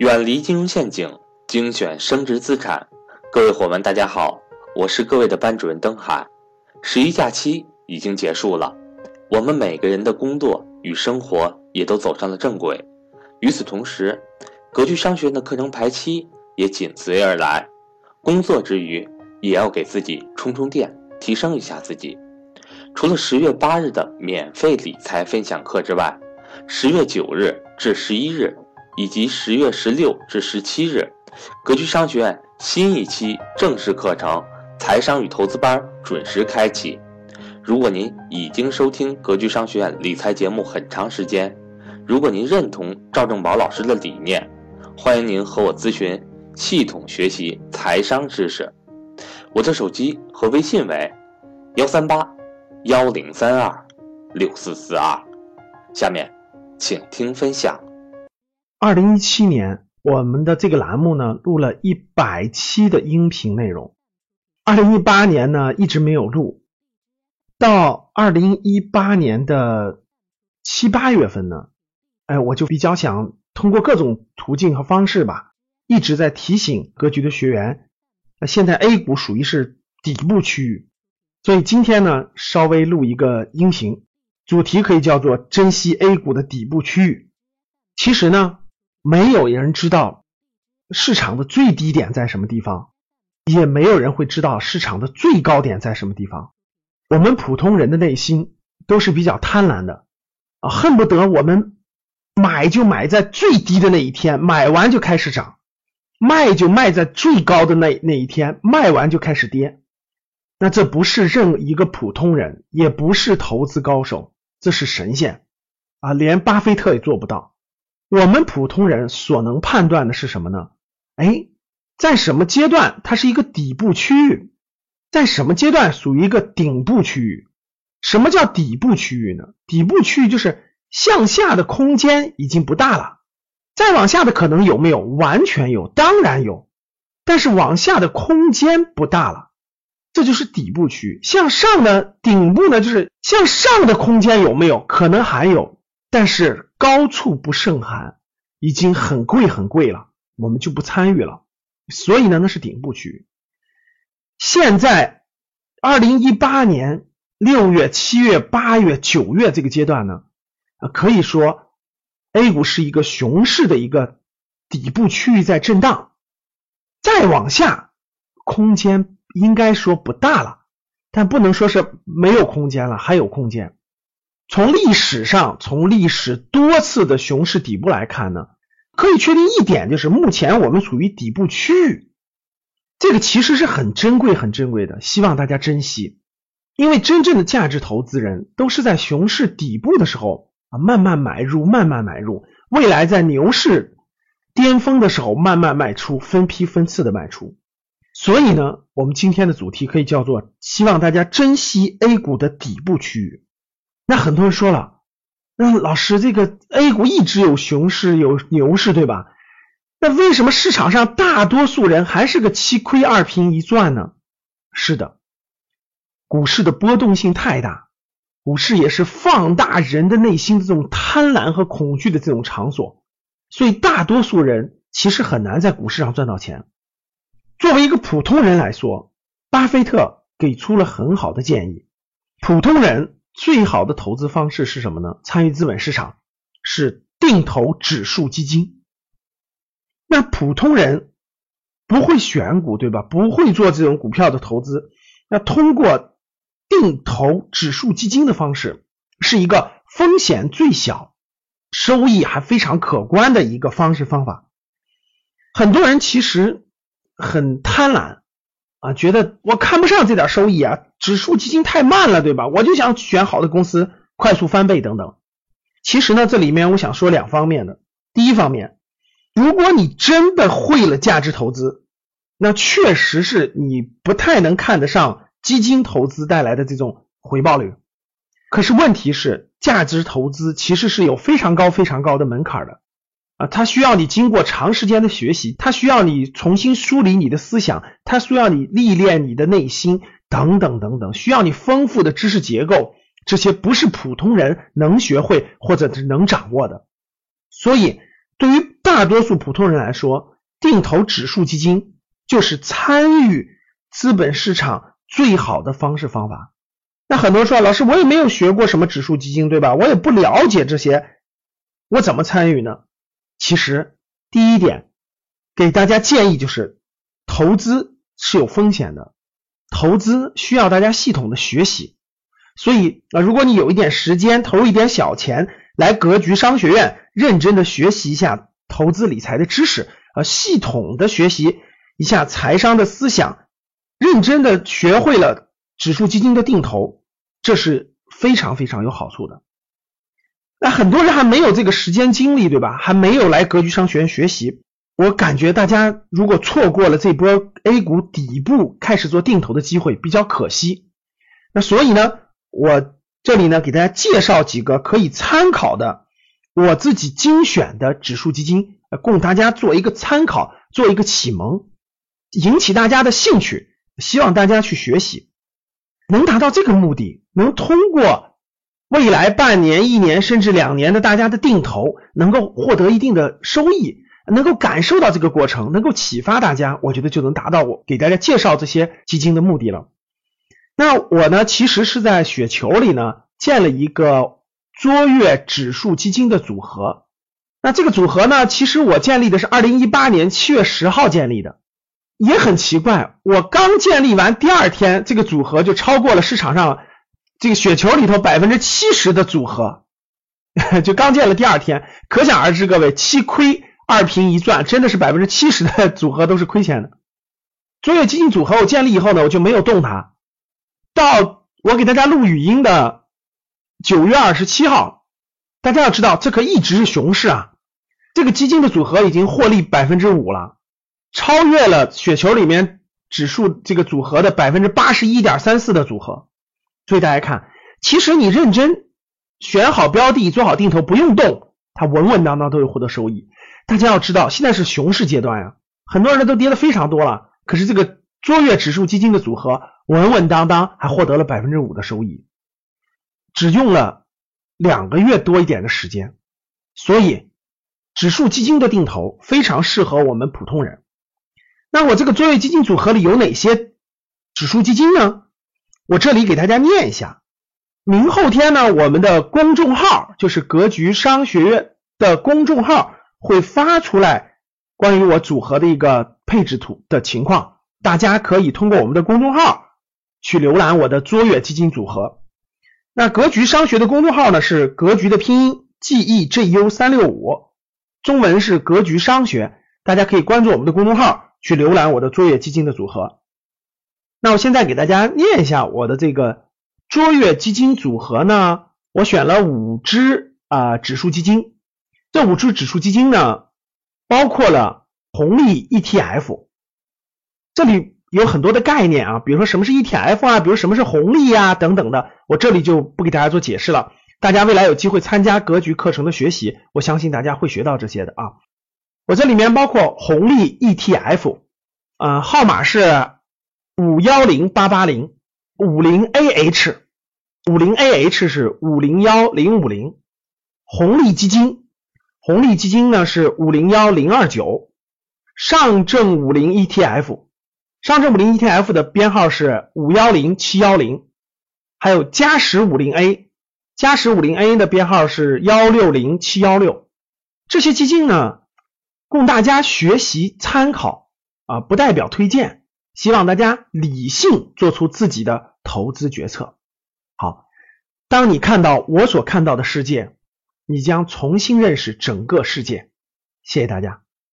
远离金融陷阱，精选升值资产。各位伙伴，大家好，我是各位的班主任登海。十一假期已经结束了，我们每个人的工作与生活也都走上了正轨。与此同时，格局商学院的课程排期也紧随而来。工作之余，也要给自己充充电，提升一下自己。除了十月八日的免费理财分享课之外，十月九日至十一日，以及十月十六至十七日，格局商学院新一期正式课程《财商与投资班》准时开启。如果您已经收听格局商学院理财节目很长时间，如果您认同赵正宝老师的理念，欢迎您和我咨询系统学习财商知识。我的手机和微信为幺三八幺零三二六四四二。下面。请听分享。二零一七年，我们的这个栏目呢录了一百期的音频内容。二零一八年呢一直没有录，到二零一八年的七八月份呢，哎，我就比较想通过各种途径和方式吧，一直在提醒格局的学员，那现在 A 股属于是底部区域，所以今天呢稍微录一个音频。主题可以叫做珍惜 A 股的底部区域。其实呢，没有人知道市场的最低点在什么地方，也没有人会知道市场的最高点在什么地方。我们普通人的内心都是比较贪婪的啊，恨不得我们买就买在最低的那一天，买完就开始涨；卖就卖在最高的那那一天，卖完就开始跌。那这不是任一个普通人，也不是投资高手。这是神仙啊，连巴菲特也做不到。我们普通人所能判断的是什么呢？哎，在什么阶段它是一个底部区域，在什么阶段属于一个顶部区域？什么叫底部区域呢？底部区域就是向下的空间已经不大了，再往下的可能有没有？完全有，当然有，但是往下的空间不大了。这就是底部区域，向上的顶部呢，就是向上的空间有没有？可能还有，但是高处不胜寒，已经很贵很贵了，我们就不参与了。所以呢，那是顶部区域。现在二零一八年六月、七月、八月、九月这个阶段呢，可以说 A 股是一个熊市的一个底部区域在震荡，再往下空间。应该说不大了，但不能说是没有空间了，还有空间。从历史上，从历史多次的熊市底部来看呢，可以确定一点，就是目前我们处于底部区域，这个其实是很珍贵、很珍贵的，希望大家珍惜。因为真正的价值投资人都是在熊市底部的时候啊，慢慢买入，慢慢买入，未来在牛市巅峰的时候慢慢卖出，分批分次的卖出。所以呢，我们今天的主题可以叫做希望大家珍惜 A 股的底部区域。那很多人说了，那老师这个 A 股一直有熊市有牛市对吧？那为什么市场上大多数人还是个七亏二平一赚呢？是的，股市的波动性太大，股市也是放大人的内心的这种贪婪和恐惧的这种场所，所以大多数人其实很难在股市上赚到钱。作为一个普通人来说，巴菲特给出了很好的建议。普通人最好的投资方式是什么呢？参与资本市场，是定投指数基金。那普通人不会选股，对吧？不会做这种股票的投资。那通过定投指数基金的方式，是一个风险最小、收益还非常可观的一个方式方法。很多人其实。很贪婪啊，觉得我看不上这点收益啊，指数基金太慢了，对吧？我就想选好的公司，快速翻倍等等。其实呢，这里面我想说两方面的。第一方面，如果你真的会了价值投资，那确实是你不太能看得上基金投资带来的这种回报率。可是问题是，价值投资其实是有非常高、非常高的门槛的。啊，它需要你经过长时间的学习，它需要你重新梳理你的思想，它需要你历练你的内心，等等等等，需要你丰富的知识结构，这些不是普通人能学会或者是能掌握的。所以，对于大多数普通人来说，定投指数基金就是参与资本市场最好的方式方法。那很多人说，老师，我也没有学过什么指数基金，对吧？我也不了解这些，我怎么参与呢？其实，第一点，给大家建议就是，投资是有风险的，投资需要大家系统的学习。所以啊，如果你有一点时间，投入一点小钱，来格局商学院认真的学习一下投资理财的知识，啊，系统的学习一下财商的思想，认真的学会了指数基金的定投。这是非常非常有好处的。那很多人还没有这个时间精力，对吧？还没有来格局商学院学习。我感觉大家如果错过了这波 A 股底部开始做定投的机会，比较可惜。那所以呢，我这里呢给大家介绍几个可以参考的我自己精选的指数基金，供大家做一个参考，做一个启蒙，引起大家的兴趣，希望大家去学习。能达到这个目的，能通过未来半年、一年甚至两年的大家的定投，能够获得一定的收益，能够感受到这个过程，能够启发大家，我觉得就能达到我给大家介绍这些基金的目的了。那我呢，其实是在雪球里呢建了一个卓越指数基金的组合。那这个组合呢，其实我建立的是二零一八年七月十号建立的。也很奇怪，我刚建立完第二天，这个组合就超过了市场上这个雪球里头百分之七十的组合，就刚建了第二天，可想而知，各位七亏二平一赚，真的是百分之七十的组合都是亏钱的。卓越基金组合我建立以后呢，我就没有动它，到我给大家录语音的九月二十七号，大家要知道，这可一直是熊市啊，这个基金的组合已经获利百分之五了。超越了雪球里面指数这个组合的百分之八十一点三四的组合，所以大家看，其实你认真选好标的，做好定投，不用动，它稳稳当当都会获得收益。大家要知道，现在是熊市阶段呀，很多人都跌的非常多了，可是这个卓越指数基金的组合稳稳当当还获得了百分之五的收益，只用了两个月多一点的时间，所以指数基金的定投非常适合我们普通人。那我这个卓越基金组合里有哪些指数基金呢？我这里给大家念一下。明后天呢，我们的公众号就是格局商学院的公众号会发出来关于我组合的一个配置图的情况，大家可以通过我们的公众号去浏览我的卓越基金组合。那格局商学的公众号呢是格局的拼音 G E G U 三六五，中文是格局商学，大家可以关注我们的公众号。去浏览我的卓越基金的组合。那我现在给大家念一下我的这个卓越基金组合呢，我选了五只啊指数基金。这五只指数基金呢，包括了红利 ETF。这里有很多的概念啊，比如说什么是 ETF 啊，比如什么是红利啊等等的，我这里就不给大家做解释了。大家未来有机会参加格局课程的学习，我相信大家会学到这些的啊。我这里面包括红利 ETF，呃，号码是五幺零八八零五零 AH，五零 AH 是五零幺零五零，红利基金，红利基金呢是五零幺零二九，上证五零 ETF，上证五零 ETF 的编号是五幺零七幺零，还有嘉实五零 A，嘉实五零 A 的编号是幺六零七幺六，这些基金呢。供大家学习参考啊，不代表推荐，希望大家理性做出自己的投资决策。好，当你看到我所看到的世界，你将重新认识整个世界。谢谢大家。